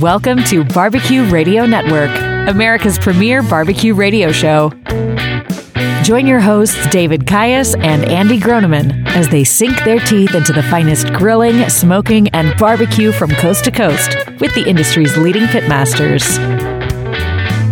Welcome to Barbecue Radio Network, America's premier barbecue radio show. Join your hosts, David Caius and Andy Groneman, as they sink their teeth into the finest grilling, smoking, and barbecue from coast to coast with the industry's leading pitmasters.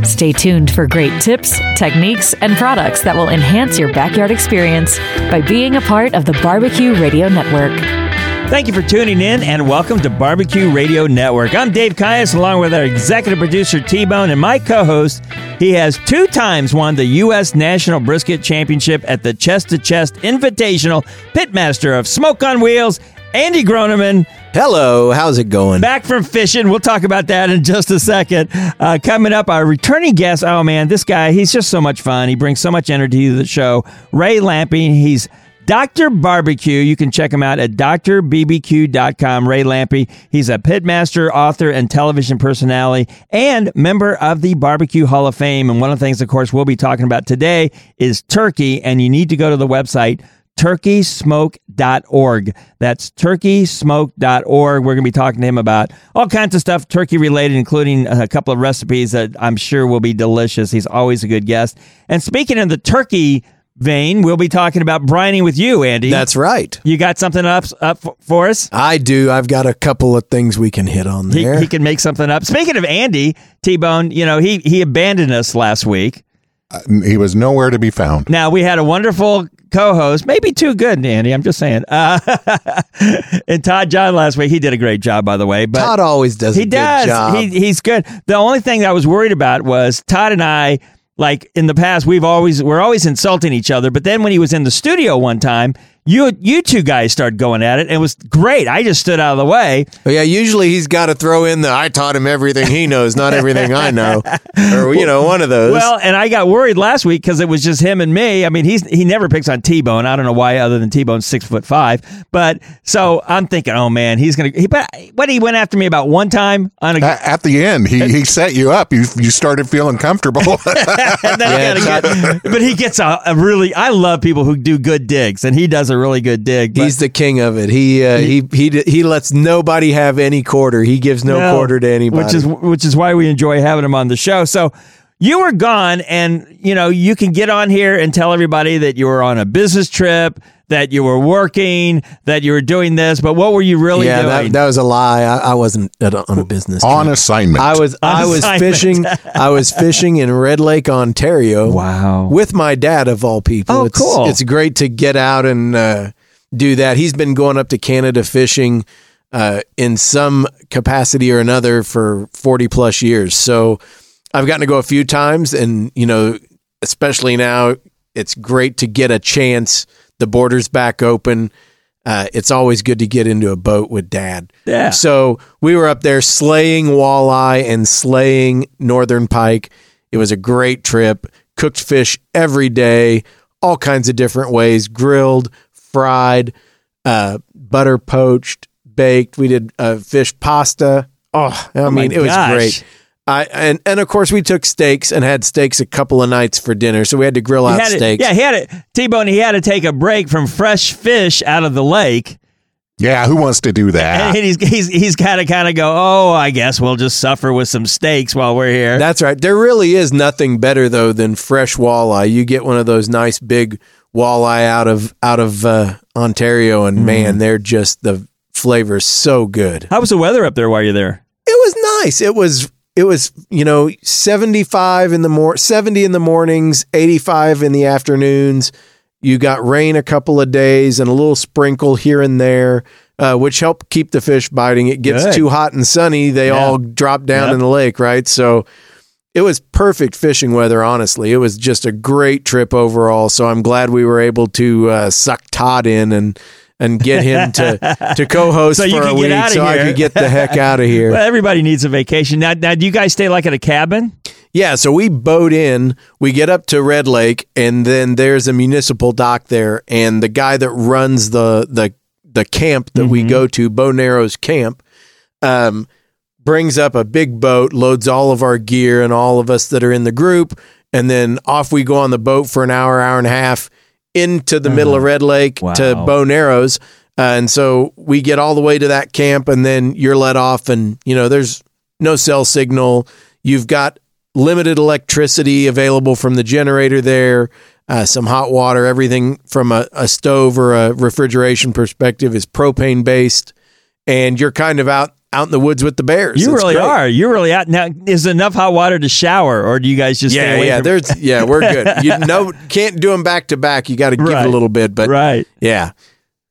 Stay tuned for great tips, techniques, and products that will enhance your backyard experience by being a part of the Barbecue Radio Network. Thank you for tuning in and welcome to Barbecue Radio Network. I'm Dave Caius along with our executive producer T Bone and my co host. He has two times won the U.S. National Brisket Championship at the Chest to Chest Invitational Pitmaster of Smoke on Wheels, Andy Groneman. Hello, how's it going? Back from fishing. We'll talk about that in just a second. Uh, coming up, our returning guest. Oh, man, this guy, he's just so much fun. He brings so much energy to the show. Ray Lamping, He's Dr. Barbecue. You can check him out at drbbq.com. Ray Lampe. He's a pitmaster, author, and television personality, and member of the Barbecue Hall of Fame. And one of the things, of course, we'll be talking about today is turkey. And you need to go to the website turkeysmoke.org. That's turkeysmoke.org. We're going to be talking to him about all kinds of stuff turkey related, including a couple of recipes that I'm sure will be delicious. He's always a good guest. And speaking of the turkey vein, we'll be talking about brining with you, Andy. That's right. You got something up up for us? I do. I've got a couple of things we can hit on there. He, he can make something up. Speaking of Andy T Bone, you know he he abandoned us last week. Uh, he was nowhere to be found. Now we had a wonderful co-host, maybe too good, Andy. I'm just saying. Uh, and Todd John last week, he did a great job, by the way. But Todd always does. He does. He, he's good. The only thing that I was worried about was Todd and I like in the past we've always we're always insulting each other but then when he was in the studio one time you you two guys started going at it. And it was great. I just stood out of the way. Well, yeah, usually he's got to throw in the I taught him everything he knows, not everything I know, or you know, one of those. Well, and I got worried last week because it was just him and me. I mean, he's he never picks on T Bone. I don't know why, other than T Bone's six foot five. But so I'm thinking, oh man, he's gonna. He, but what he went after me about one time on a, at, at the end, he he set you up. You you started feeling comfortable. yeah, get, but he gets a, a really. I love people who do good digs, and he does a really good dig. He's the king of it. He, uh, he he he lets nobody have any quarter. He gives no, no, quarter to anybody. Which is which is why we enjoy having him on the show. So you were gone, and you know you can get on here and tell everybody that you were on a business trip, that you were working, that you were doing this. But what were you really yeah, doing? That, that was a lie. I, I wasn't on a business on assignment. I was on I was assignment. fishing. I was fishing in Red Lake, Ontario. Wow, with my dad of all people. Oh, it's, cool. It's great to get out and. Uh, do that. He's been going up to Canada fishing uh, in some capacity or another for 40 plus years. So I've gotten to go a few times, and, you know, especially now, it's great to get a chance. The border's back open. Uh, it's always good to get into a boat with dad. Yeah. So we were up there slaying walleye and slaying northern pike. It was a great trip. Cooked fish every day, all kinds of different ways, grilled, fried, uh, butter poached, baked. We did uh, fish pasta. Oh, I Oh mean, it was great. I and and of course we took steaks and had steaks a couple of nights for dinner, so we had to grill He out had to- steaks. yeah, he had to T Bone. He had to take a break from fresh fish out of the lake. yeah, who wants to do that? And he's he's he's got to kind of go. Oh, I guess we'll just suffer with some steaks while we're here. That's right. There really is nothing better though than fresh walleye. You get one of those nice big walleye out of out of uh, Ontario, and man, they're just the flavor's so good. How was the weather up there while you're there? It was nice. It was it was you know seventy five in the mor seventy in the mornings, eighty five in the afternoons. You got rain a couple of days and a little sprinkle here and there, uh, which helped keep the fish biting. It gets Good. too hot and sunny, they Yeah. all drop down Yep. in the lake, right? So it was perfect fishing weather. Honestly, it was just a great trip overall. So I'm glad we were able to uh, suck Todd in and and get him to to co-host So you for a week, so I could get the heck out of here. Well, everybody needs a vacation. Now, now, do you guys stay like at a cabin? Yeah, so we boat in, we get up to Red Lake, and then there's a municipal dock there, and the guy that runs the the the camp that we go to, Bow Narrows Camp, um, brings up a big boat, loads all of our gear and all of us that are in the group, and then off we go on the boat for an hour, hour and a half into the middle of Red Lake to Wow. Bow Narrows. Uh, and so we get all the way to that camp, and then you're let off, and you know there's no cell signal. You've got limited electricity available from the generator there, uh, some hot water. Everything from a, a stove or a refrigeration perspective is propane based, and you're kind of out out in the woods with the bears. You It's really great. are. You're really out now. Is enough hot water to shower, or do you guys just stay Yeah, away yeah. from- There's yeah, we're good. You know, can't do them back to back. You got to give Right. it a little bit, but right? yeah,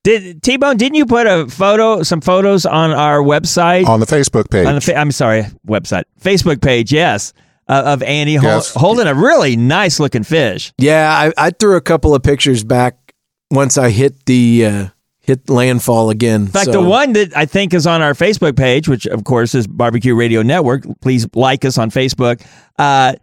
Did T Bone? Didn't you put a photo, some photos on our website? on the Facebook page. on the fa- I'm sorry, website, Facebook page. Yes, uh, of Andy hol- Yes. holding a really nice looking fish. yeah. I, I threw a couple of pictures back once I hit the uh, hit landfall again. In fact, the one that I think is on our Facebook page, which of course is Barbecue Radio Network. Please like us on Facebook. Uh,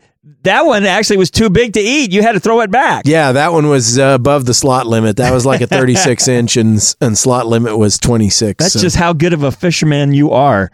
that one actually was too big to eat. You had to throw it back. Yeah, that one was uh, above the slot limit. That was like a 36 inch, and and slot limit was 26. That's so- just how good of a fisherman you are.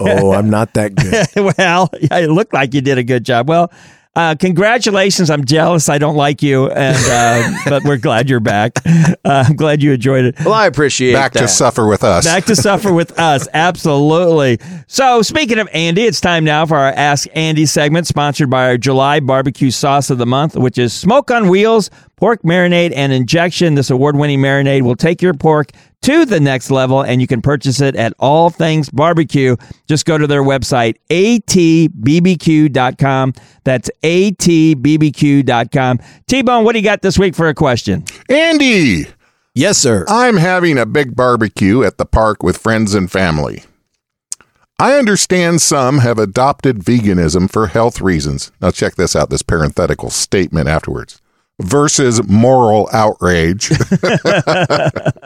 oh, I'm not that good. well, yeah, it looked like you did a good job. Well, uh, congratulations. I'm jealous. I don't like you, and uh, but we're glad you're back. Uh, I'm glad you enjoyed it. Well, I appreciate Back that. to suffer with us. Back to suffer with us. Absolutely. So, speaking of Andy, it's time now for our Ask Andy segment, sponsored by our July barbecue sauce of the month, which is smoke on wheels, pork marinade, and injection. This award winning marinade will take your pork to the next level, and you can purchase it at All Things Barbecue. Just go to their website, atbbq.com. That's atbbq.com. T Bone, what do you got this week for a question? Andy, Yes, sir. I'm having a big barbecue at the park with friends and family. I understand some have adopted veganism for health reasons. Now, check this out this parenthetical statement afterwards versus moral outrage.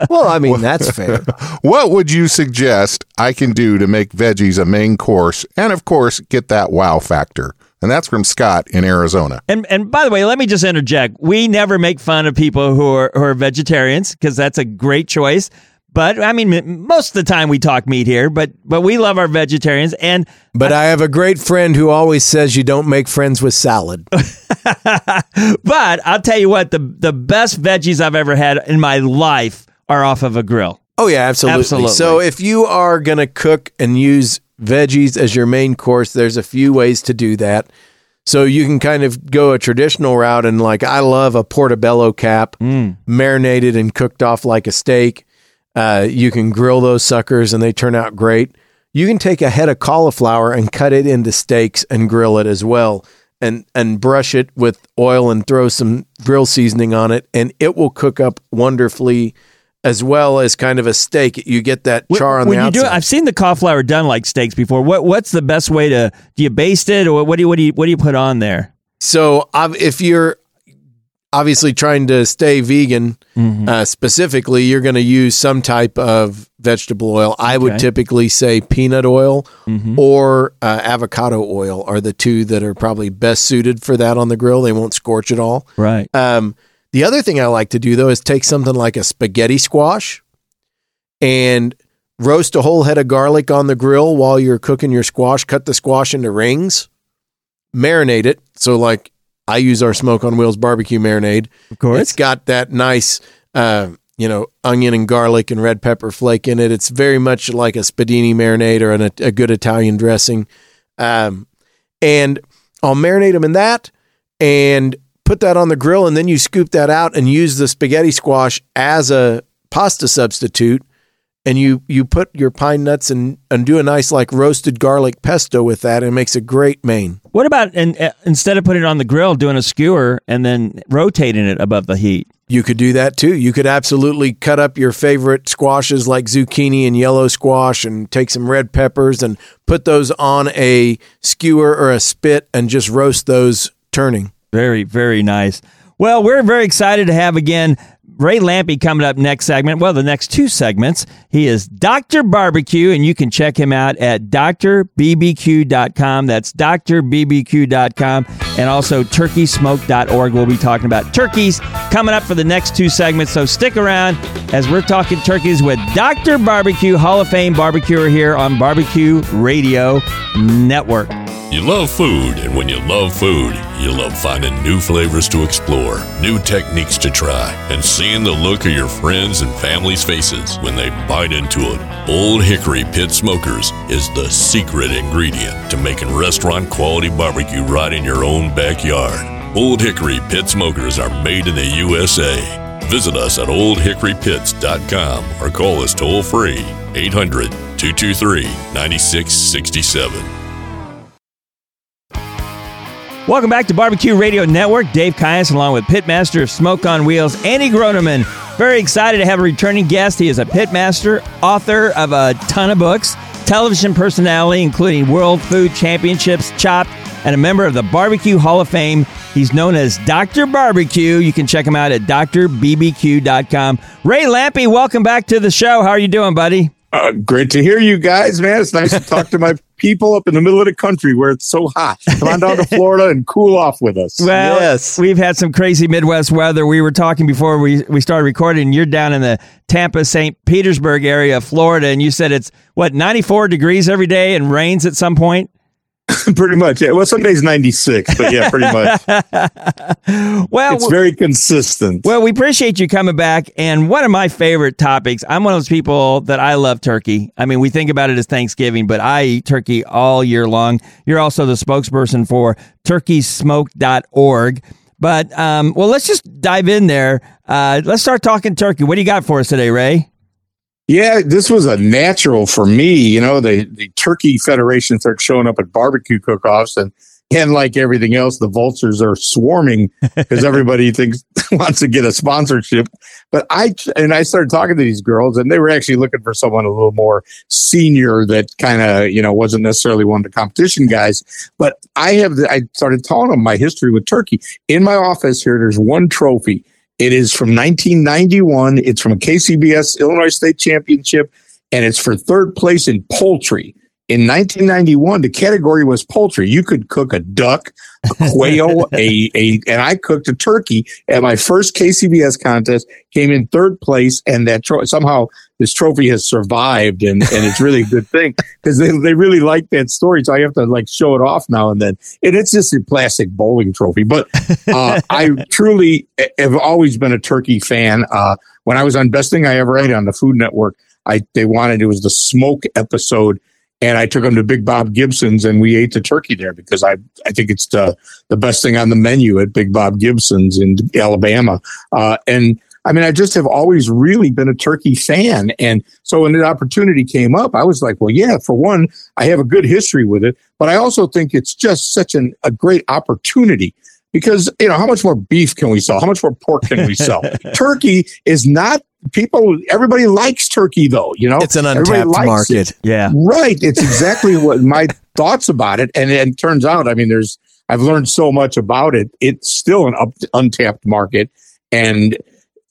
Well, I mean that's fair. what would you suggest I can do to make veggies a main course and, of course, get that wow factor? And that's from Scott in Arizona. And and by the way, let me just interject. We never make fun of people who are who are vegetarians because that's a great choice. But I mean, most of the time we talk meat here, but but we love our vegetarians. And But I have a great friend who always says you don't make friends with salad. but I'll tell you what, the the best veggies I've ever had in my life are off of a grill. Oh yeah, absolutely. Absolutely. So if you are going to cook and use veggies as your main course, there's a few ways to do that. So you can kind of go a traditional route and like I love a portobello cap, mm. marinated and cooked off like a steak. Uh, you can grill those suckers and they turn out great. You can take a head of cauliflower and cut it into steaks and grill it as well. And, and brush it with oil and throw some grill seasoning on it, and it will cook up wonderfully as well as kind of a steak. You get that char on the when you outside. do it, I've seen the cauliflower done like steaks before. What what's the best way to do you baste it or what do you what do you what do you put on there? so if you're obviously trying to stay vegan, uh, specifically, you're going to use some type of vegetable oil. I would Okay. typically say peanut oil or uh, avocado oil are the two that are probably best suited for that on the grill. They won't scorch at all. Right. Um, the other thing I like to do though is take something like a spaghetti squash and roast a whole head of garlic on the grill while you're cooking your squash. Cut the squash into rings, marinate it. So, like I use our smoke on wheels barbecue marinade. Of course. It's got that nice, uh, you know, onion and garlic and red pepper flake in it. It's very much like a spadini marinade or an, a good Italian dressing. Um, and I'll marinate them in that and put that on the grill. And then you scoop that out and use the spaghetti squash as a pasta substitute. And you, you put your pine nuts and, and do a nice like roasted garlic pesto with that. And it makes a great main. What about and uh, instead of putting it on the grill, doing a skewer and then rotating it above the heat? You could do that too. You could absolutely cut up your favorite squashes like zucchini and yellow squash and take some red peppers and put those on a skewer or a spit and just roast those turning. Very, very nice. Well, we're very excited to have again Ray Lampe coming up next segment. Well, the next two segments. He is Dr. Barbecue, and you can check him out at drbbq.com. That's drbbq.com. and also turkeysmoke.org. We'll be talking about turkeys coming up for the next two segments. So stick around as we're talking turkeys with Dr. Barbecue, Hall of Fame barbecuer here on Barbecue Radio Network. You love food, and when you love food, you love finding new flavors to explore, new techniques to try, and seeing the look of your friends and family's faces when they bite into it. Old Hickory Pit Smokers is the secret ingredient to making restaurant quality barbecue right in your own backyard. Old Hickory Pit Smokers are made in the USA. Visit us at oldhickorypits.com or call us toll free 800 223 9667. Welcome back to Barbecue Radio Network. Dave Kias, along with Pitmaster of Smoke on Wheels, Andy Groneman. Very excited to have a returning guest. He is a pitmaster, author of a ton of books, television personality, including World Food Championships, Chopped, and a member of the Barbecue Hall of Fame. He's known as Dr. Barbecue. You can check him out at drbbq.com. Ray Lampe, welcome back to the show. How are you doing, buddy? Uh, great to hear you guys, man. It's nice to talk to my people up in the middle of the country where it's so hot. Come on down to Florida and cool off with us. Well, yes. we've had some crazy Midwest weather. We were talking before we, we started recording. You're down in the Tampa, St. Petersburg area of Florida, and you said it's, what, 94 degrees every day and rains at some point? pretty much. Yeah. Well, some days 96, but yeah, pretty much. well, it's very consistent. Well, we appreciate you coming back. And one of my favorite topics, I'm one of those people that I love turkey. I mean, we think about it as Thanksgiving, but I eat turkey all year long. You're also the spokesperson for turkeysmoke.org. But, um, well, let's just dive in there. Uh, let's start talking turkey. What do you got for us today, Ray? Yeah, this was a natural for me. You know, the, the Turkey Federation starts showing up at barbecue cook-offs and and like everything else, the vultures are swarming because everybody thinks wants to get a sponsorship. But I and I started talking to these girls, and they were actually looking for someone a little more senior that kind of you know wasn't necessarily one of the competition guys. But I have I started telling them my history with turkey in my office here. There's one trophy it is from 1991. It's from a KCBS Illinois State Championship, and it's for third place in poultry. In 1991, the category was poultry. You could cook a duck, a quail, a, a, and I cooked a turkey at my first KCBS contest, came in third place, and that tro- somehow this trophy has survived, and, and it's really a good thing because they, they really like that story. So I have to like show it off now and then. And it's just a plastic bowling trophy. But uh, I truly have always been a turkey fan. Uh, when I was on Best Thing I Ever Ate on the Food Network, I they wanted it was the smoke episode and I took him to Big Bob Gibson's and we ate the turkey there because I I think it's the the best thing on the menu at Big Bob Gibson's in Alabama. Uh, and I mean, I just have always really been a turkey fan. And so when the opportunity came up, I was like, well, yeah, for one, I have a good history with it, but I also think it's just such an, a great opportunity because you know how much more beef can we sell? How much more pork can we sell? Turkey is not people everybody likes turkey though you know? It's an untapped market it. yeah. Right. It's exactly what my thoughts about it and it turns out i mean there's i've learned so much about it. It's still an up, untapped market. And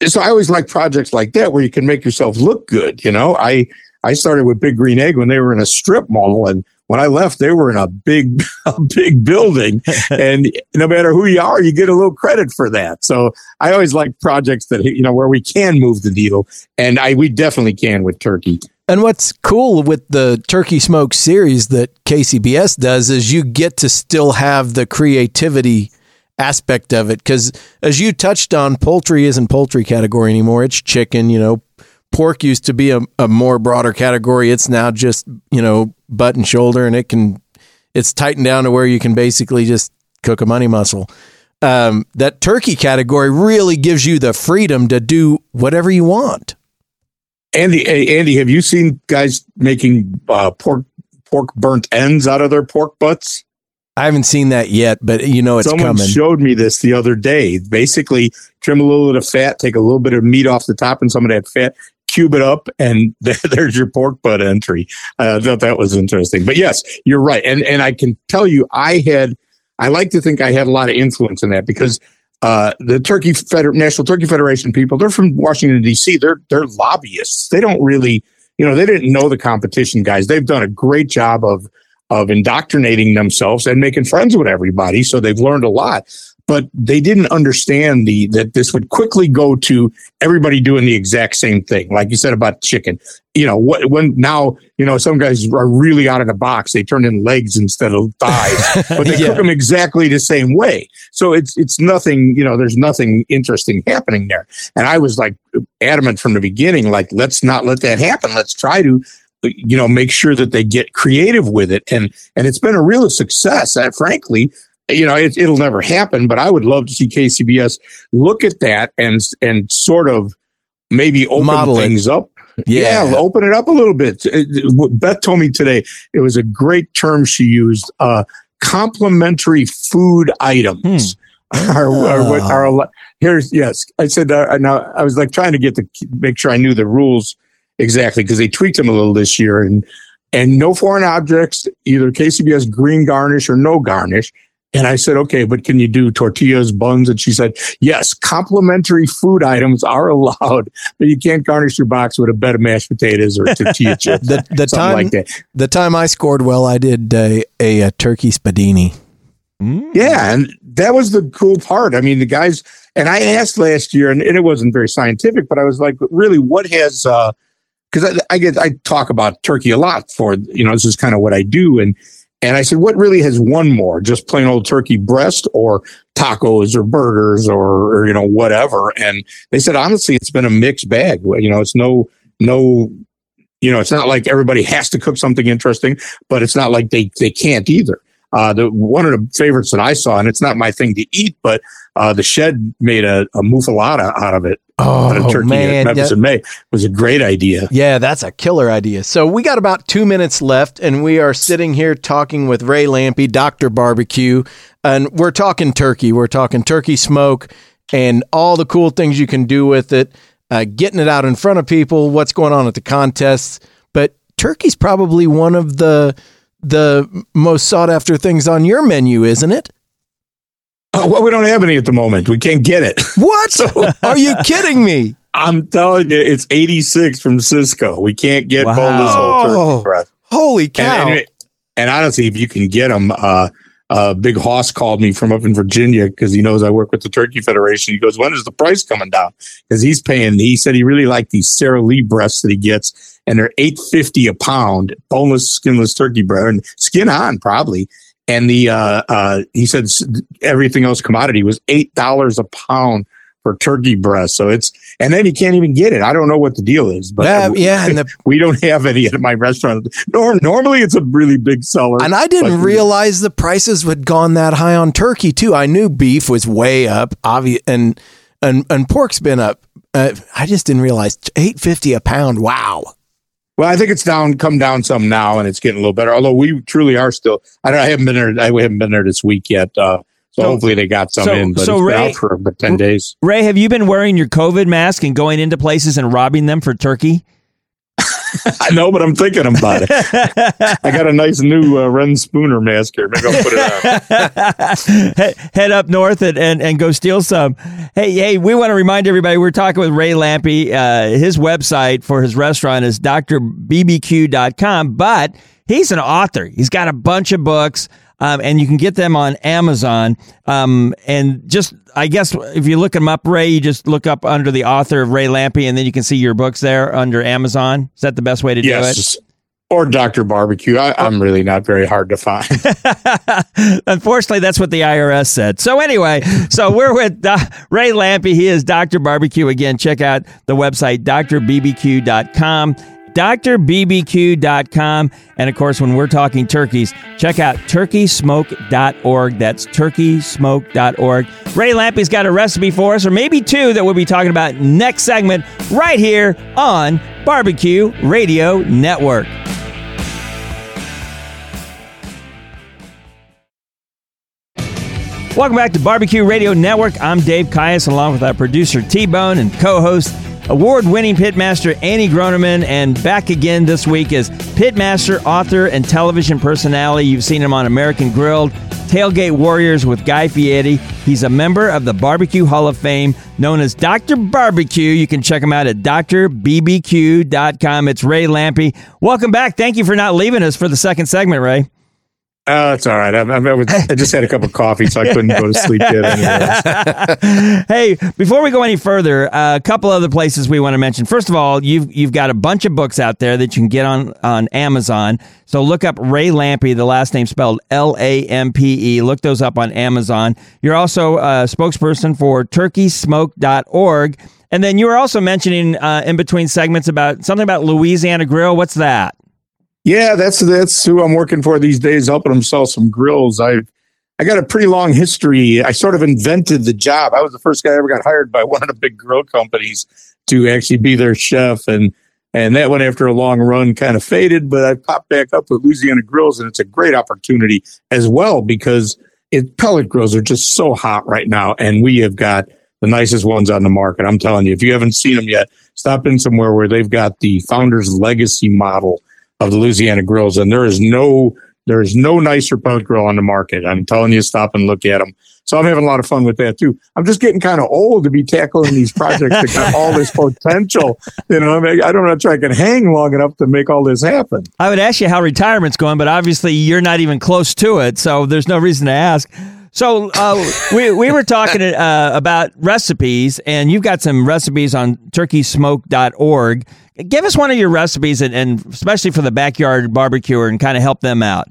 so i always like projects like that where you can make yourself look good you know? I i started with big green egg when they were in a strip mall and when I left, they were in a big, a big building, and no matter who you are, you get a little credit for that. So I always like projects that you know where we can move the needle, and I we definitely can with Turkey. And what's cool with the Turkey Smoke series that KCBS does is you get to still have the creativity aspect of it because as you touched on poultry isn't poultry category anymore it's chicken you know pork used to be a, a more broader category. It's now just, you know, butt and shoulder and it can, it's tightened down to where you can basically just cook a money muscle. Um, that turkey category really gives you the freedom to do whatever you want. Andy, Andy, have you seen guys making uh, pork pork burnt ends out of their pork butts? I haven't seen that yet, but you know it's coming. Someone coming. showed me this the other day. Basically, trim a little bit of fat, take a little bit of meat off the top and some of that fat, cube it up, and there's your pork butt entry. Uh, I thought that was interesting. But yes, you're right, and and I can tell you, I had, I like to think I had a lot of influence in that because uh, the Turkey Feder- National Turkey Federation people, they're from Washington D.C. They're they're lobbyists. They don't really, you know, they didn't know the competition guys. They've done a great job of of indoctrinating themselves and making friends with everybody. So they've learned a lot but they didn't understand the that this would quickly go to everybody doing the exact same thing like you said about chicken. You know what when now you know some guys are really out of the box. They turn in legs instead of thighs but they Yeah. cook them exactly the same way. So it's it's nothing you know there's nothing interesting happening there. And i was like adamant from the beginning like let's not let that happen. Let's try to you know make sure that they get creative with it. And and it's been a real success. Uh, frankly you know it, it'll never happen but i would love to see kcbs look at that and and sort of maybe open Model it. things up Yeah. yeah. open it up a little bit It- it- what beth told me today it was a great term she used uh complementary food items are, are what are a here's yes i said uh, now i was like trying to get the make sure i knew the rules exactly because they tweaked them a little this year and and no foreign objects either kcbs green garnish or no garnish and i said okay but can you do tortillas buns and she said yes complimentary food items are allowed but you can't garnish your box with a bed of mashed potatoes or tortilla chips The the time like that the time I scored well, I did a, a, a turkey spadini. Mm. Yeah, and that was the cool part. I mean, the guys and I asked last year, and, and it wasn't very scientific, but I was like, really, what has? Uh, because I, I get I talk about turkey a lot for you know this is kind of what I do, and and I said, what really has won more, just plain old turkey breast or tacos or burgers or, or you know whatever? And they said honestly, it's been a mixed bag. You know, it's no no. You know, it's not like everybody has to cook something interesting, but it's not like they they can't either. Uh, the one of the favorites that I saw, and it's not my thing to eat, but uh, the shed made a, a muffuletta out of it. out of Oh turkey man, at Memphis yeah, in May It was a great idea. yeah, that's a killer idea. So we got about two minutes left, and we are sitting here talking with Ray Lampe, Doctor Barbecue, and we're talking turkey. We're talking turkey smoke and all the cool things you can do with it, uh, getting it out in front of people, what's going on at the contests. But turkey's probably one of the the most sought after things on your menu, isn't it? Oh, well, we don't have any at the moment. We can't get it. What? Are you kidding me? I'm telling you, it's 86 from Sysco. We can't get Wow. boneless whole turkey breast. Holy cow! And, and, and honestly, if you can get them, uh, uh, Big Hoss called me from up in Virginia because he knows I work with the Turkey Federation. He goes, "When is the price coming down?" Because he's paying. He said he really liked these Sara Lee breasts that he gets, and they're eight fifty a pound, boneless, skinless turkey breast, and skin on probably. And the uh, uh, he said everything else commodity was eight dollars a pound for turkey breast. So it's and then you can't even get it. I don't know what the deal is, but yeah, yeah, and the we don't have any at my restaurant. Nor, normally, it's a really big seller. And I didn't realize the prices had gone that high on turkey too. I knew beef was way up, obvious, and and and pork's been up. Uh, I just didn't realize eight fifty a pound. Wow. Well, I think it's down, come down some now, and it's getting a little better. Although we truly are still. I don't. I haven't been there. I haven't been there this week yet. Uh, so, So- hopefully they got some so- in. But so it's been Ray- out for about ten days. Ray, have you been wearing your COVID mask and going into places and robbing them for turkey? I know, but I'm thinking about it. I got a nice new uh, Reyn Spooner mask here. Maybe I'll put it on. head, head up north and, and, and go steal some. Hey, hey, we want to remind everybody we're talking with Ray Lampe. Uh, his website for his restaurant is drbbq.com, but he's an author. He's got a bunch of books. Um, and you can get them on Amazon. Um, and just, I guess, if you look them up, Ray, you just look up under the author of Ray Lampe, and then you can see your books there under Amazon. Is that the best way to do it? yes. Or Dr. Barbecue. I, I'm really not very hard to find. Unfortunately, that's what the IRS said. So anyway, so we're with uh, Ray Lampe. He is Dr. Barbecue. Again, check out the website, drbbq.com, drbbq.com. And of course, when we're talking turkeys, check out turkeysmoke.org. That's turkeysmoke.org. Ray Lampe's got a recipe for us, or maybe two, that we'll be talking about next segment right here on Barbecue Radio Network. Welcome back to Barbecue Radio Network. I'm Dave Caius, along with our producer T Bone and co host, award winning pitmaster Andy Groneman. And back again this week is pitmaster, author, and television personality. You've seen him on American Grilled, Tailgate Warriors with Guy Fieri. He's a member of the Barbecue Hall of Fame, known as Dr. Barbecue. You can check him out at drbbq.com. It's Ray Lampe. Welcome back. Thank you for not leaving us for the second segment, Ray. Oh, it's all right. I, I, was- I just had a cup of coffee, so I couldn't go to sleep yet. Hey, before we go any further, uh, a couple other places we want to mention. First of all, you've you've got a bunch of books out there that you can get on on Amazon. So look up Ray Lampe, the last name spelled L A M P E. Look those up on Amazon. You're also a spokesperson for TurkeySmoke.org. And then you were also mentioning uh, in between segments about something about Louisiana Grill. What's that? Yeah, that's that's who I'm working for these days, helping them sell some grills. I I got a pretty long history. I sort of invented the job. I was the first guy I ever got hired by one of the big grill companies to actually be their chef, and and that one after a long run kind of faded. But I popped back up with Louisiana Grills, and it's a great opportunity as well because it pellet grills are just so hot right now, and we have got the nicest ones on the market. I'm telling you, if you haven't seen them yet, stop in somewhere where they've got the Founder's Legacy model of the Louisiana grills, and there is no there is no nicer pellet grill on the market. I'm telling you, stop and look at them. So I'm having a lot of fun with that too. I'm just getting kind of old to be tackling these projects that got all this potential. You know, I, mean, I don't know if I can hang long enough to make all this happen. I would ask you how retirement's going, but obviously you're not even close to it, so there's no reason to ask. So uh, we we were talking uh, about recipes, and you've got some recipes on turkeysmoke.org. Give us one of your recipes, and, and especially for the backyard barbecuer, and kind of help them out.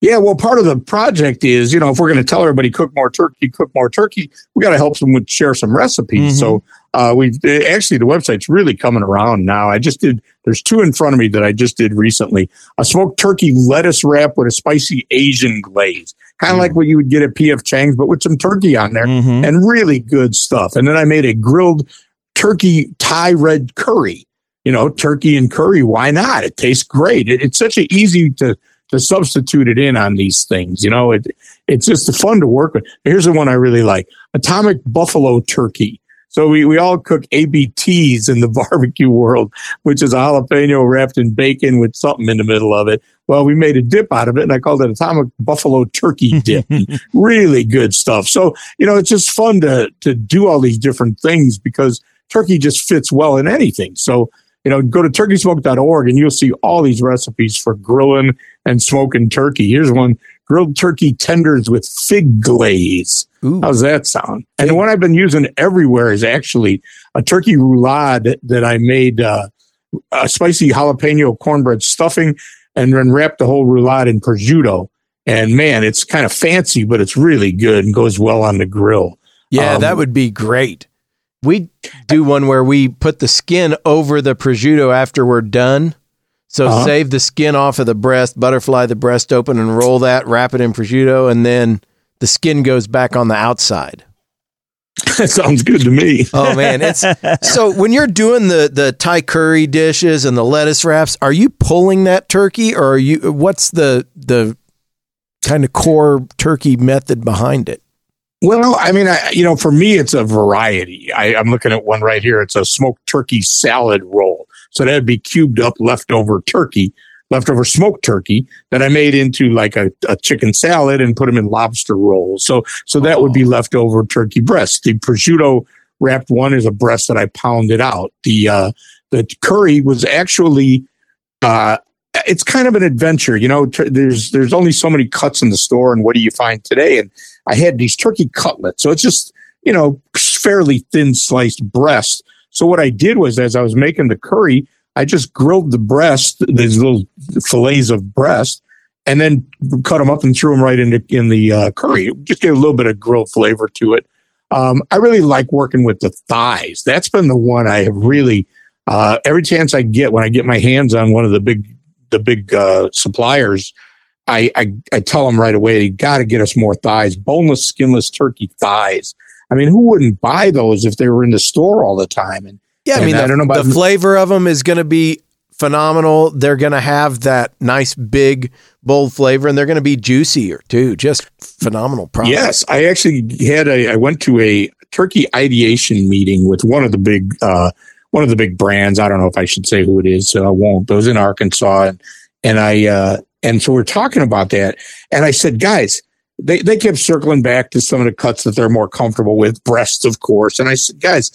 Yeah, well, part of the project is, you know, if we're going to tell everybody cook more turkey, cook more turkey, we got to help them with share some recipes. Mhm. So uh, we actually the website's really coming around now. I just did. There's two in front of me that I just did recently. A smoked turkey lettuce wrap with a spicy Asian glaze, kind of like what you would get at PF Chang's, but with some turkey on there Mhm. and really good stuff. And then I made a grilled turkey Thai red curry. You know, turkey and curry. Why not? It tastes great. It, it's such an easy to to substitute it in on these things. You know, it it's just fun to work with. Here's the one I really like: atomic buffalo turkey. So we, we all cook ABTs in the barbecue world, which is a jalapeno wrapped in bacon with something in the middle of it. Well, we made a dip out of it and I called it atomic buffalo turkey dip. really good stuff. So, you know, it's just fun to, to do all these different things because turkey just fits well in anything. So, you know, go to turkeysmoke.org and you'll see all these recipes for grilling and smoking turkey. Here's one grilled turkey tenders with fig glaze. Ooh. How's that sound? And the one I've been using everywhere is actually a turkey roulade that I made uh, a spicy jalapeno cornbread stuffing and then wrapped the whole roulade in prosciutto. And man, it's kind of fancy, but it's really good and goes well on the grill. Yeah, Um, that would be great. We do one where we put the skin over the prosciutto after we're done. So Uh-huh. save the skin off of the breast, butterfly the breast open, and roll that, wrap it in prosciutto, and then the skin goes back on the outside. that sounds good to me. Oh man, it's so when you're doing the the Thai curry dishes and the lettuce wraps, are you pulling that turkey, or are you? What's the the kind of core turkey method behind it? Well, I mean, I, you know, for me, it's a variety. I, I'm looking at one right here. It's a smoked turkey salad roll. So that'd be cubed up leftover turkey, leftover smoked turkey that I made into like a, a chicken salad and put them in lobster rolls. So, so that would be leftover turkey breast. The prosciutto wrapped one is a breast that I pounded out. The, uh, the curry was actually, uh, it's kind of an adventure, you know. T- there's there's only so many cuts in the store, and what do you find today? And I had these turkey cutlets. So it's just, you know, fairly thin sliced breast. So what I did was as I was making the curry, I just grilled the breast, these little fillets of breast, and then cut them up and threw them right in the, in the uh, curry. Just gave a little bit of grilled flavor to it. Um, I really like working with the thighs. That's been the one I have really, uh, every chance I get when I get my hands on one of the big, the big uh, suppliers, I, I, I tell them right away, you got to get us more thighs, boneless, skinless turkey thighs. I mean, who wouldn't buy those if they were in the store all the time? And Yeah, I mean, I the, don't know about- the flavor of them is going to be phenomenal. They're going to have that nice, big, bold flavor, and they're going to be juicier too. Just phenomenal product. yes, I actually had a, I went to a turkey ideation meeting with one of the big, uh, one of the big brands. I don't know if I should say who it is, so I won't. But it was in Arkansas, and, and I, uh, and so we're talking about that, and I said, guys, they they kept circling back to some of the cuts that they're more comfortable with, breasts, of course, and I said, guys.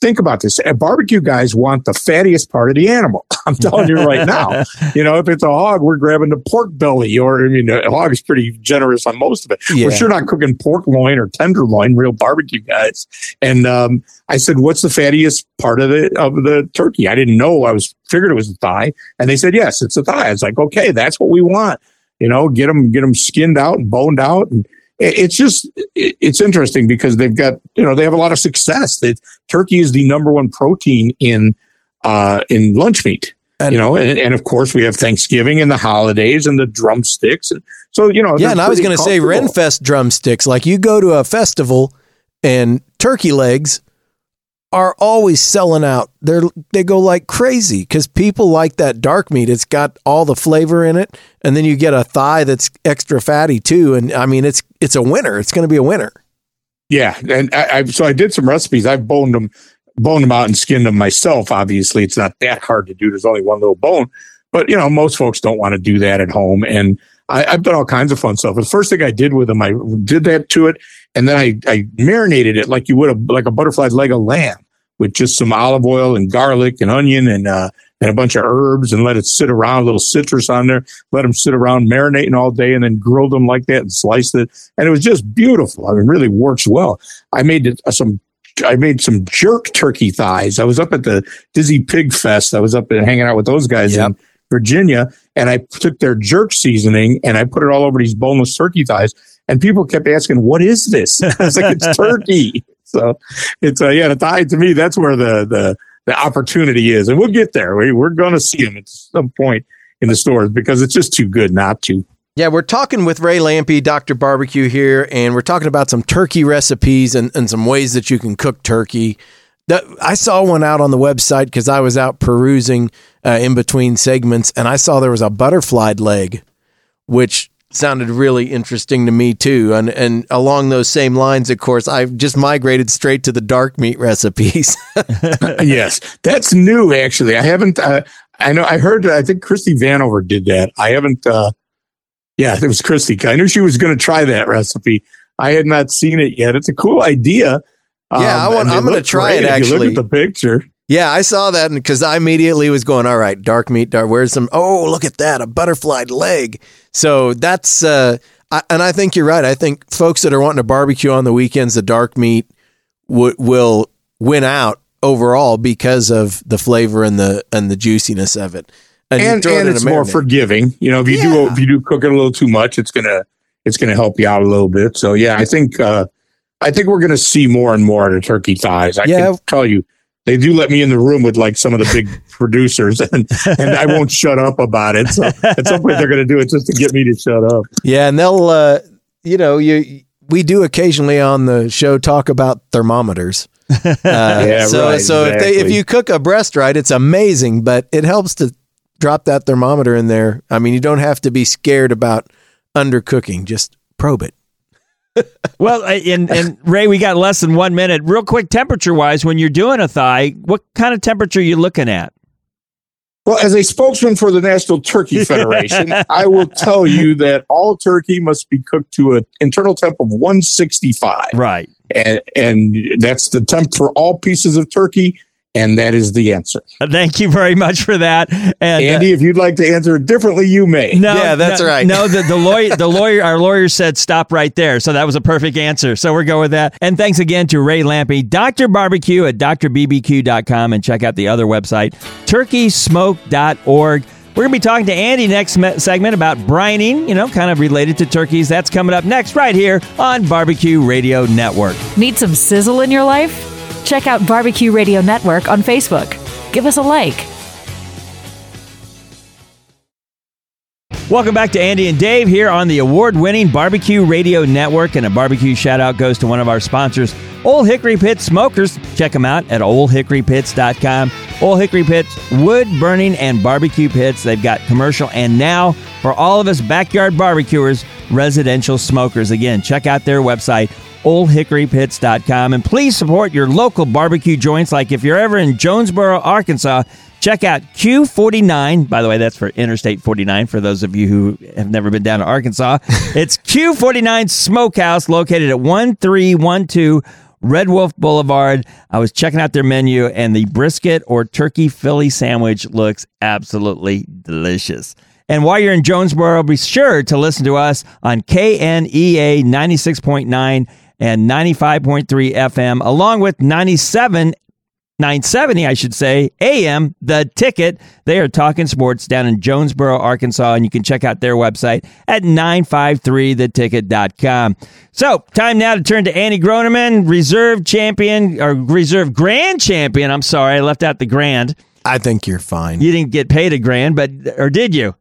think about this. Barbecue guys want the fattiest part of the animal. I'm telling you right now. You know, if it's a hog, we're grabbing the pork belly, or I mean, a hog is pretty generous on most of it. Yeah. We're sure not cooking pork loin or tenderloin, real barbecue guys. And um, I said, "What's the fattiest part of the of the turkey?" I didn't know. I was figured it was a thigh, and they said, "Yes, it's a thigh." I was like, "Okay, that's what we want." You know, get them get them skinned out and boned out and it's just it's interesting because they've got you know they have a lot of success. That turkey is the number one protein in uh, in lunch meat. And- you know, and, and of course we have Thanksgiving and the holidays and the drumsticks, and so you know. Yeah, and I was going to say. Renfest drumsticks. Like you go to a festival and turkey legs are always selling out. They're they go like crazy because people like that dark meat. It's got all the flavor in it, and then you get a thigh that's extra fatty too. And I mean, it's it's a winner. It's going to be a winner. Yeah, and I, I so I did some recipes. I've boned them, boned them out and skinned them myself. Obviously, it's not that hard to do. There's only one little bone, but you know most folks don't want to do that at home. And I, I've done all kinds of fun stuff. The first thing I did with them, I did that to it, and then I, I marinated it like you would a like a butterfly leg of lamb with just some olive oil and garlic and onion and uh, and a bunch of herbs and let it sit around, a little citrus on there. Let them sit around marinating all day, and then grilled them like that and sliced it, and it was just beautiful. I mean, really works well. I made it, uh, some. I made some jerk turkey thighs. I was up at the Dizzy Pig Fest. I was up and hanging out with those guys Yep. in Virginia, and I took their jerk seasoning and I put it all over these boneless turkey thighs. And people kept asking, "What is this?" I was like, "It's turkey." So it's uh, yeah, thigh to me. That's where the the the opportunity is, and we'll get there. We, we're going to see them at some point in the stores because it's just too good not to. Yeah, we're talking with Ray Lampe, Dr. Barbecue here, and we're talking about some turkey recipes and, and some ways that you can cook turkey. I saw one out on the website because I was out perusing uh, in between segments, and I saw there was a butterfly leg, which sounded really interesting to me too. And and along those same lines, of course, I've just migrated straight to the dark meat recipes. yes, that's new. Actually, I haven't. Uh, I know. I heard. I think Christie Vanover did that. I haven't. Uh, yeah, it was Christie. I knew she was going to try that recipe. I had not seen it yet. It's a cool idea. Yeah, I want, I'm gonna try great it, actually. look at the picture. Yeah, I saw that because I immediately was going, all right, dark meat, dark. Where's some? Oh, look at that, a butterfly leg. So that's, uh, I, and I think you're right. I think folks that are wanting to barbecue on the weekends, the dark meat w- will win out overall because of the flavor and the and the juiciness of it. and it and it's more forgiving. You know, if you do if you do cook it a little too much, it's gonna it's gonna help you out a little bit. So yeah, I think uh, I think we're gonna see more and more of the turkey thighs. I Yeah. can tell you. They do let me in the room with like some of the big producers, and, and I won't shut up about it. So at some point, they're going to do it just to get me to shut up. Yeah, and they'll, uh, you know, you we do occasionally on the show talk about thermometers. Uh, Yeah, so right, so if they if you cook a breast right, it's amazing, but it helps to drop that thermometer in there. I mean, you don't have to be scared about undercooking. Just probe it. Well, and and Ray, we got less than one minute. Real quick, temperature wise, when you're doing a thigh, what kind of temperature are you looking at? Well, as a spokesman for the National Turkey Federation, I will tell you that all turkey must be cooked to an internal temp of 165. Right. and and that's the temp for all pieces of turkey, and that is the answer. Thank you very much for that. And uh, Andy, if you'd like to answer it differently, you may. no, Yeah, that's no, right. No, the, the lawyer, the lawyer, our lawyer said stop right there. So that was a perfect answer. So we're going with that. And thanks again to Ray Lampe, Dr. Barbecue at drbbq.com and check out the other website, turkeysmoke.org. We're going to be talking to Andy next me- segment about brining, you know, kind of related to turkeys. That's coming up next right here on Barbecue Radio Network. Need some sizzle in your life? Check out Barbecue Radio Network on Facebook. Give us a like. Welcome back to Andy and Dave here on the award winning Barbecue Radio Network. And a barbecue shout out goes to one of our sponsors, Old Hickory Pit Smokers. Check them out at oldhickorypits.com. Old Hickory Pits, wood burning and barbecue pits. They've got commercial and now for all of us backyard barbecuers, residential smokers. Again, check out their website, oldhickorypits.com. And please support your local barbecue joints. Like if you're ever in Jonesboro, Arkansas, check out Q49. By the way, that's for Interstate 49 for those of you who have never been down to Arkansas. it's Q49 Smokehouse located at 1312 Red Wolf Boulevard. I was checking out their menu, and the brisket or turkey Philly sandwich looks absolutely delicious. And while you're in Jonesboro, be sure to listen to us on KNEA 96.9 and 95.3 FM, along with 97 970, I should say, AM, The Ticket. They are talking sports down in Jonesboro, Arkansas, and you can check out their website at 953theticket.com. So, time now to turn to Andy Groneman, reserve champion, or reserve grand champion. I'm sorry, I left out the grand. I think you're fine. You didn't get paid a grand, but, or did you?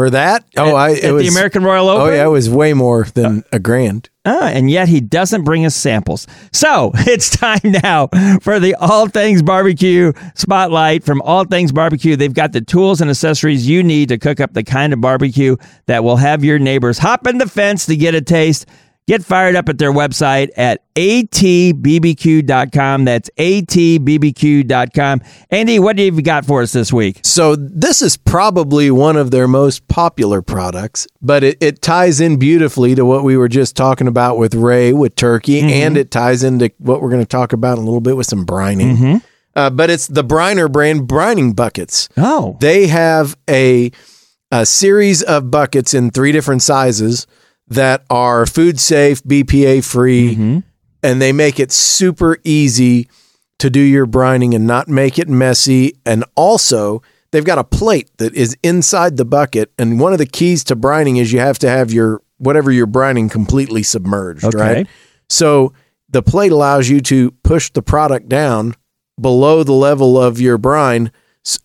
For that? Oh, I at it was the American Royal Open. Oh yeah, it was way more than a grand. Ah, and yet he doesn't bring us samples. So it's time now for the All Things Barbecue Spotlight from All Things Barbecue. They've got the tools and accessories you need to cook up the kind of barbecue that will have your neighbors hop in the fence to get a taste. Get fired up at their website at atbbq.com. That's atbbq.com. Andy, what have you got for us this week? So this is probably one of their most popular products, but it, it ties in beautifully to what we were just talking about with Ray with turkey, and it ties into what we're going to talk about in a little bit with some brining. Uh, but it's the Briner brand brining buckets. Oh, They have a a series of buckets in three different sizes that are food safe, BPA free, mm-hmm. and they make it super easy to do your brining and not make it messy. And also, they've got a plate that is inside the bucket. And one of the keys to brining is you have to have your whatever you're brining completely submerged, Okay. right? So the plate allows you to push the product down below the level of your brine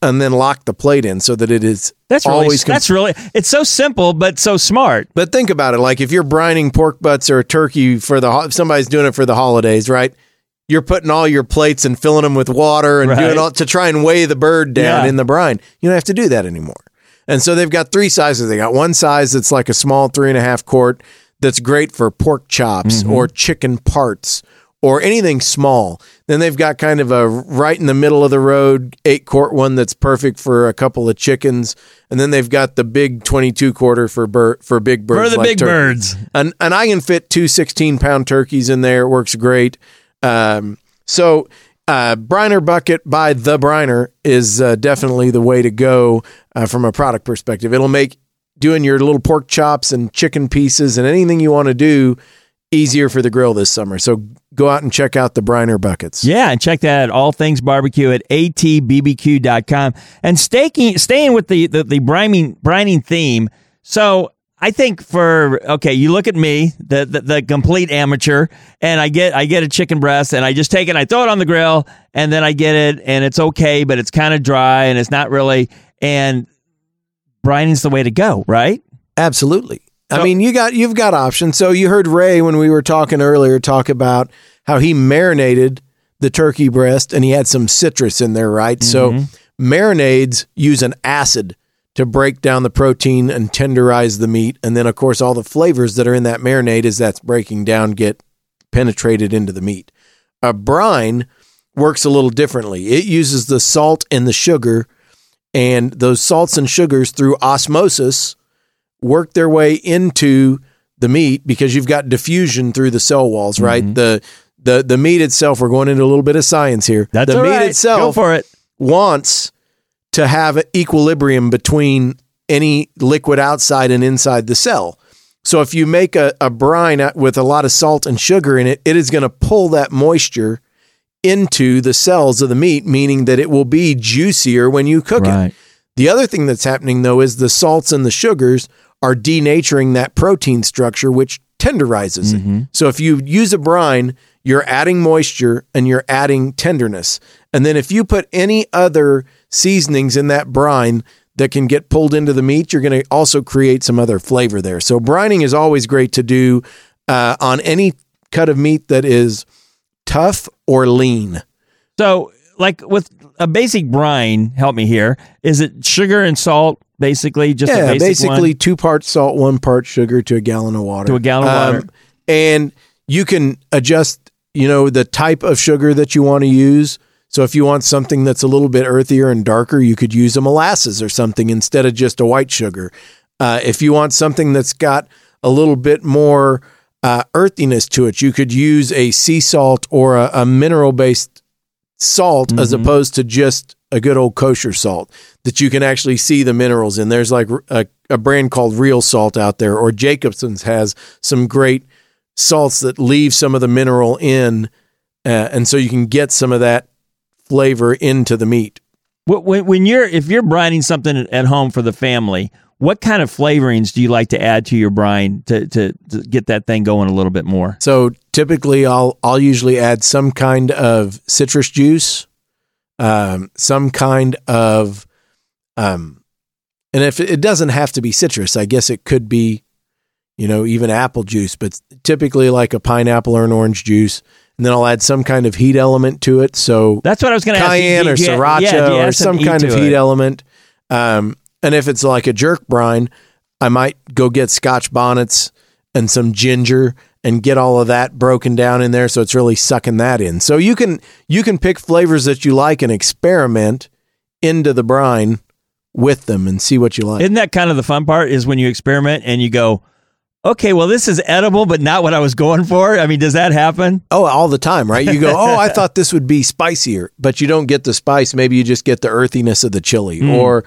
and then lock the plate in so that it is that's really always com- that's really it's so simple but so smart. but think about it like if you're brining pork butts or a turkey for the if somebody's doing it for the holidays right you're putting all your plates and filling them with water and Right. doing all to try and weigh the bird down Yeah. in the brine you don't have to do that anymore and so they've got three sizes they got one size that's like a small three and a half quart that's great for pork chops Mm-hmm. or chicken parts or anything small. Then they've got kind of a right in the middle of the road eight quart one that's perfect for a couple of chickens, and then they've got the big twenty two quarter for bir- for big birds. For the like big turkey. birds. and and I can fit two 16 pound turkeys in there. It works great. Um, so. Uh, Briner bucket by the Briner is uh, definitely the way to go uh, from a product perspective. It'll make doing your little pork chops and chicken pieces and anything you want to do easier for the grill this summer. So go out and check out the Briner buckets. Yeah, and check that at All things barbecue at atbbq.com. And staking, staying with the, the, the brining, brining theme. So I think for, okay, you look at me, the, the, the complete amateur, and I get, I get a chicken breast and I just take it, and I throw it on the grill and then I get it and it's okay, but it's kind of dry and it's not really, and brining's the way to go, right? Absolutely. I So- mean, you got you've got options. So you heard Ray when we were talking earlier talk about how he marinated the turkey breast and he had some citrus in there, right? So mm-hmm. marinades use an acid to break down the protein and tenderize the meat, and then of course all the flavors that are in that marinade as that's breaking down get penetrated into the meat. A brine works a little differently. It uses the salt and the sugar, and those salts and sugars through osmosis work their way into the meat because you've got diffusion through the cell walls, right? Mm-hmm. The the the meat itself. We're going into a little bit of science here. That's the meat right. Go itself for it. wants to have an equilibrium between any liquid outside and inside the cell. So if you make a, a brine with a lot of salt and sugar in it, it is going to pull that moisture into the cells of the meat, meaning that it will be juicier when you cook it. The other thing that's happening though is the salts and the sugars are denaturing that protein structure, which tenderizes it. So if you use a brine, you're adding moisture and you're adding tenderness. And then if you put any other seasonings in that brine that can get pulled into the meat, you're going to also create some other flavor there. So brining is always great to do uh, on any cut of meat that is tough or lean. So, like with a basic brine, help me here. Is it sugar and salt, basically? Just a yeah, basic basically one? two parts salt, one part sugar to a gallon of water. To a gallon of water. and you can adjust, you know, the type of sugar that you want to use. So if you want something that's a little bit earthier and darker, you could use a molasses or something instead of just a white sugar. Uh, if you want something that's got a little bit more uh, earthiness to it. You could use a sea salt or a, a mineral based salt as opposed to just a good old kosher salt that you can actually see the minerals in. There's like a, a brand called Real Salt out there, or Jacobsen's has some great salts that leave some of the mineral in, uh, and so you can get some of that flavor into the meat. Wh- When, when you're if you're brining something at home for the family, what kind of flavorings do you like to add to your brine to, to, to get that thing going a little bit more? So typically, I'll I'll usually add some kind of citrus juice, um, some kind of, um, and if it doesn't have to be citrus, I guess it could be, you know, even apple juice, but typically like a pineapple or an orange juice, and then I'll add some kind of heat element to it. So That's what I was going to ask. cayenne or sriracha yeah, or add some kind of heat it? element. Um, and if it's like a jerk brine, I might go get scotch bonnets and some ginger and get all of that broken down in there so it's really sucking that in. So you can you can pick flavors that you like and experiment into the brine with them and see what you like. Isn't that kind of the fun part? Is when you experiment and you go, okay, well, this is edible, but not what I was going for. I mean, does that happen? Oh, all the time, right? You go, oh, I thought this would be spicier, but you don't get the spice. Maybe you just get the earthiness of the chili. Hmm. Or,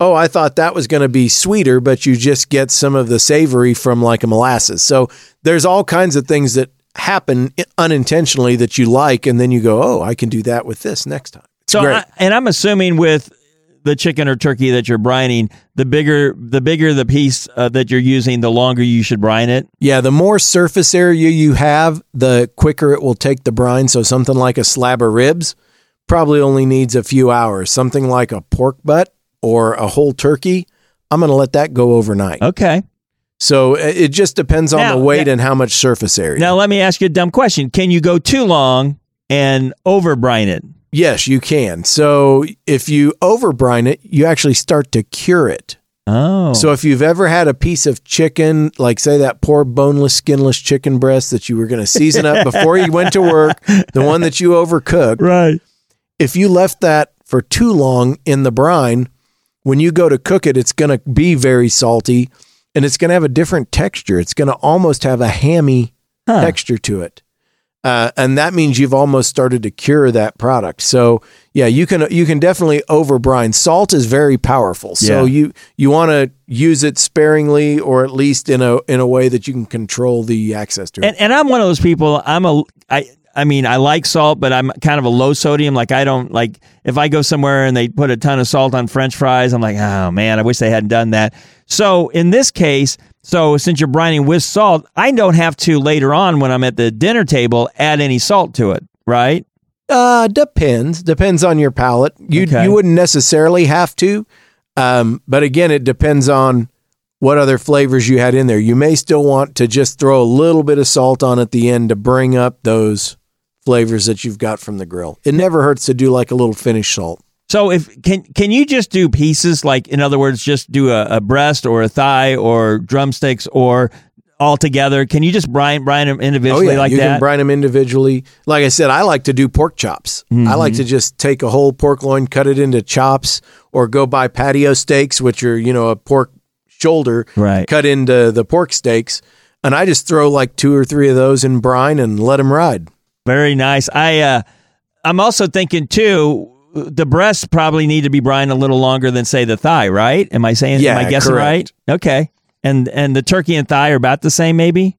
oh, I thought that was going to be sweeter, but you just get some of the savory from like a molasses. So there's all kinds of things that happen unintentionally that you like, and then you go, oh, I can do that with this next time. It's So. I, and I'm assuming with the chicken or turkey that you're brining, the bigger the bigger the piece uh, that you're using, the longer you should brine it. Yeah, the more surface area you have, the quicker it will take the brine. So something like a slab of ribs probably only needs a few hours. Something like a pork butt or a whole turkey, I'm going to let that go overnight. Okay. So it it just depends on Now- the weight now- and how much surface area. Now let me ask you a dumb question: Can you go too long and over brine it? yes, you can. So if you over brine it, you actually start to cure it. Oh, So if you've ever had a piece of chicken, like say that poor boneless, skinless chicken breast that you were going to season up before you went to work, the one that you overcooked, right. if you left that for too long in the brine, when you go to cook it, it's going to be very salty and it's going to have a different texture. It's going to almost have a hammy Huh. texture to it. Uh, and that means you've almost started to cure that product. So yeah, you can you can definitely over brine. Salt is very powerful. So Yeah. you you want to use it sparingly or at least in a in a way that you can control the access to it. And and I'm one of those people. I'm a I. I mean, I like salt, but I'm kind of a low sodium. Like I don't like if I go somewhere and they put a ton of salt on French fries. I'm like, oh man, I wish they hadn't done that. So in this case, so since you're brining with salt, I don't have to later on when I'm at the dinner table add any salt to it, right? Uh, depends. Depends on your palate. You Okay. you wouldn't necessarily have to, um, but again, it depends on what other flavors you had in there. You may still want to just throw a little bit of salt on at the end to bring up those flavors that you've got from the grill. It never hurts to do like a little finish salt. So if can can you just do pieces like in other words, just do a, a breast or a thigh or drumsticks or all together? Can you just brine brine them individually like Oh, you that? can brine them individually. Like I said, I like to do pork chops. I Mm-hmm. like to just take a whole pork loin, cut it into chops, or go buy patio steaks, which are you know a pork shoulder, Right. cut into the pork steaks, and I just throw like two or three of those in brine and let them ride. Very nice. I uh, I'm also thinking too. The breasts probably need to be brined a little longer than say the thigh, right? Am I saying? Yeah, am I guessing correct. right? Okay. And and the turkey and thigh are about the same, maybe.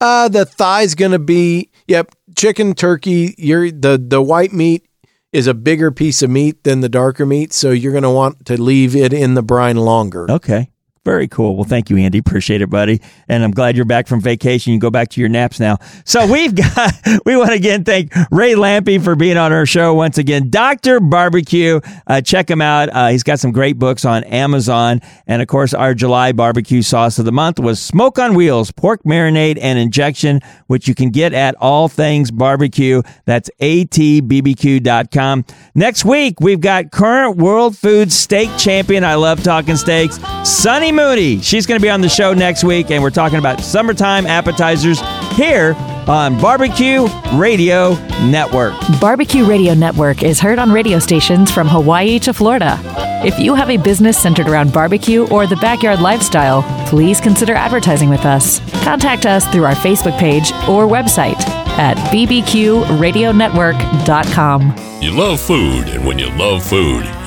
Uh, the thigh's gonna be yep, chicken, turkey. You're the the white meat is a bigger piece of meat than the darker meat, so you're gonna want to leave it in the brine longer. Okay. Very cool. Well, thank you, Andy. Appreciate it, buddy. And I'm glad you're back from vacation. You go back to your naps now. So we've got, we want to again thank Ray Lampe for being on our show once again. Dr. Barbecue. Uh, check him out. Uh, he's got some great books on Amazon. And of course, our July barbecue sauce of the month was Smoke on Wheels, pork marinade and injection, which you can get at All Things Barbecue. That's atbbq.com. Next week, we've got current world food steak champion. I love talking steaks. Sunny Mooney. She's going to be on the show next week, and we're talking about summertime appetizers here on Barbecue Radio Network. Barbecue Radio Network is heard on radio stations from Hawaii to Florida. If you have a business centered around barbecue or the backyard lifestyle, please consider advertising with us. Contact us through our Facebook page or website at bbqradionetwork.com. You love food, and when you love food,